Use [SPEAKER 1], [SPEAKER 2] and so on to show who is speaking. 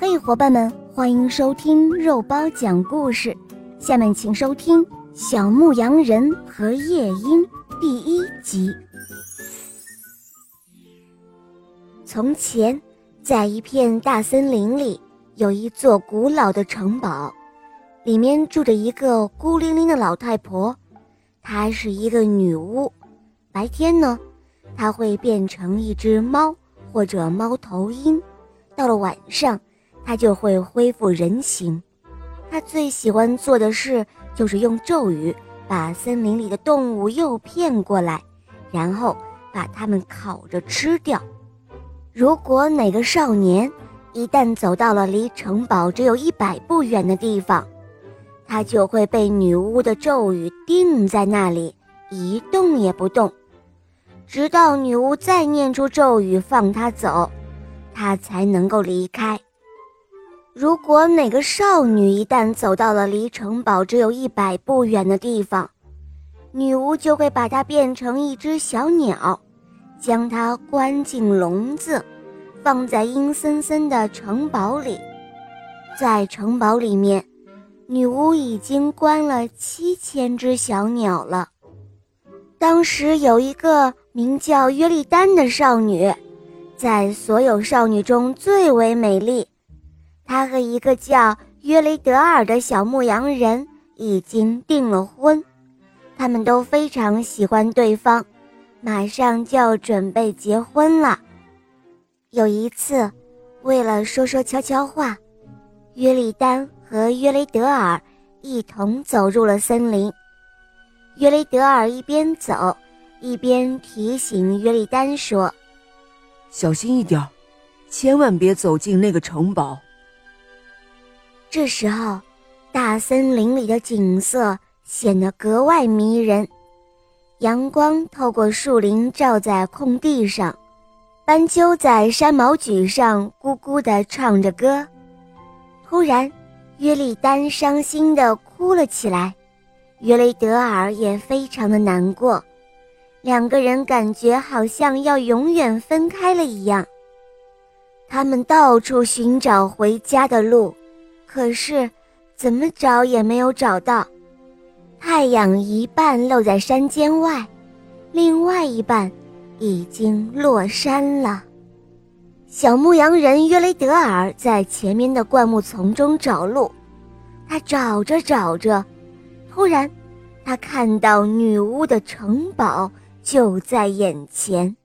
[SPEAKER 1] 嘿，伙伴们，欢迎收听肉包讲故事。下面请收听《小牧羊人和夜莺》第一集。从前，在一片大森林里，有一座古老的城堡，里面住着一个孤零零的老太婆。她是一个女巫，白天呢，她会变成一只猫或者猫头鹰；到了晚上，他就会恢复人形。他最喜欢做的事就是用咒语把森林里的动物诱骗过来，然后把它们烤着吃掉。如果哪个少年一旦走到了离城堡只有一百步远的地方，他就会被女巫的咒语定在那里，一动也不动，直到女巫再念出咒语放他走，他才能够离开。如果哪个少女一旦走到了离城堡只有一百步远的地方，女巫就会把她变成一只小鸟，将她关进笼子，放在阴森森的城堡里。在城堡里面，女巫已经关了七千只小鸟了。当时有一个名叫约丽丹的少女，在所有少女中最为美丽。他和一个叫约雷德尔的小牧羊人已经订了婚，他们都非常喜欢对方，马上就要准备结婚了。有一次，为了说说悄悄话，约利丹和约雷德尔一同走入了森林。约雷德尔一边走，一边提醒约利丹说：“
[SPEAKER 2] 小心一点，千万别走进那个城堡。”
[SPEAKER 1] 这时候，大森林里的景色显得格外迷人。阳光透过树林照在空地上，斑鸠在山毛榉上咕咕地唱着歌。突然，约丽丹伤心地哭了起来，约雷德尔也非常的难过，两个人感觉好像要永远分开了一样。他们到处寻找回家的路。可是，怎么找也没有找到。太阳一半露在山间外，另外一半已经落山了。小牧羊人约雷德尔在前面的灌木丛中找路，他找着找着，突然，他看到女巫的城堡就在眼前。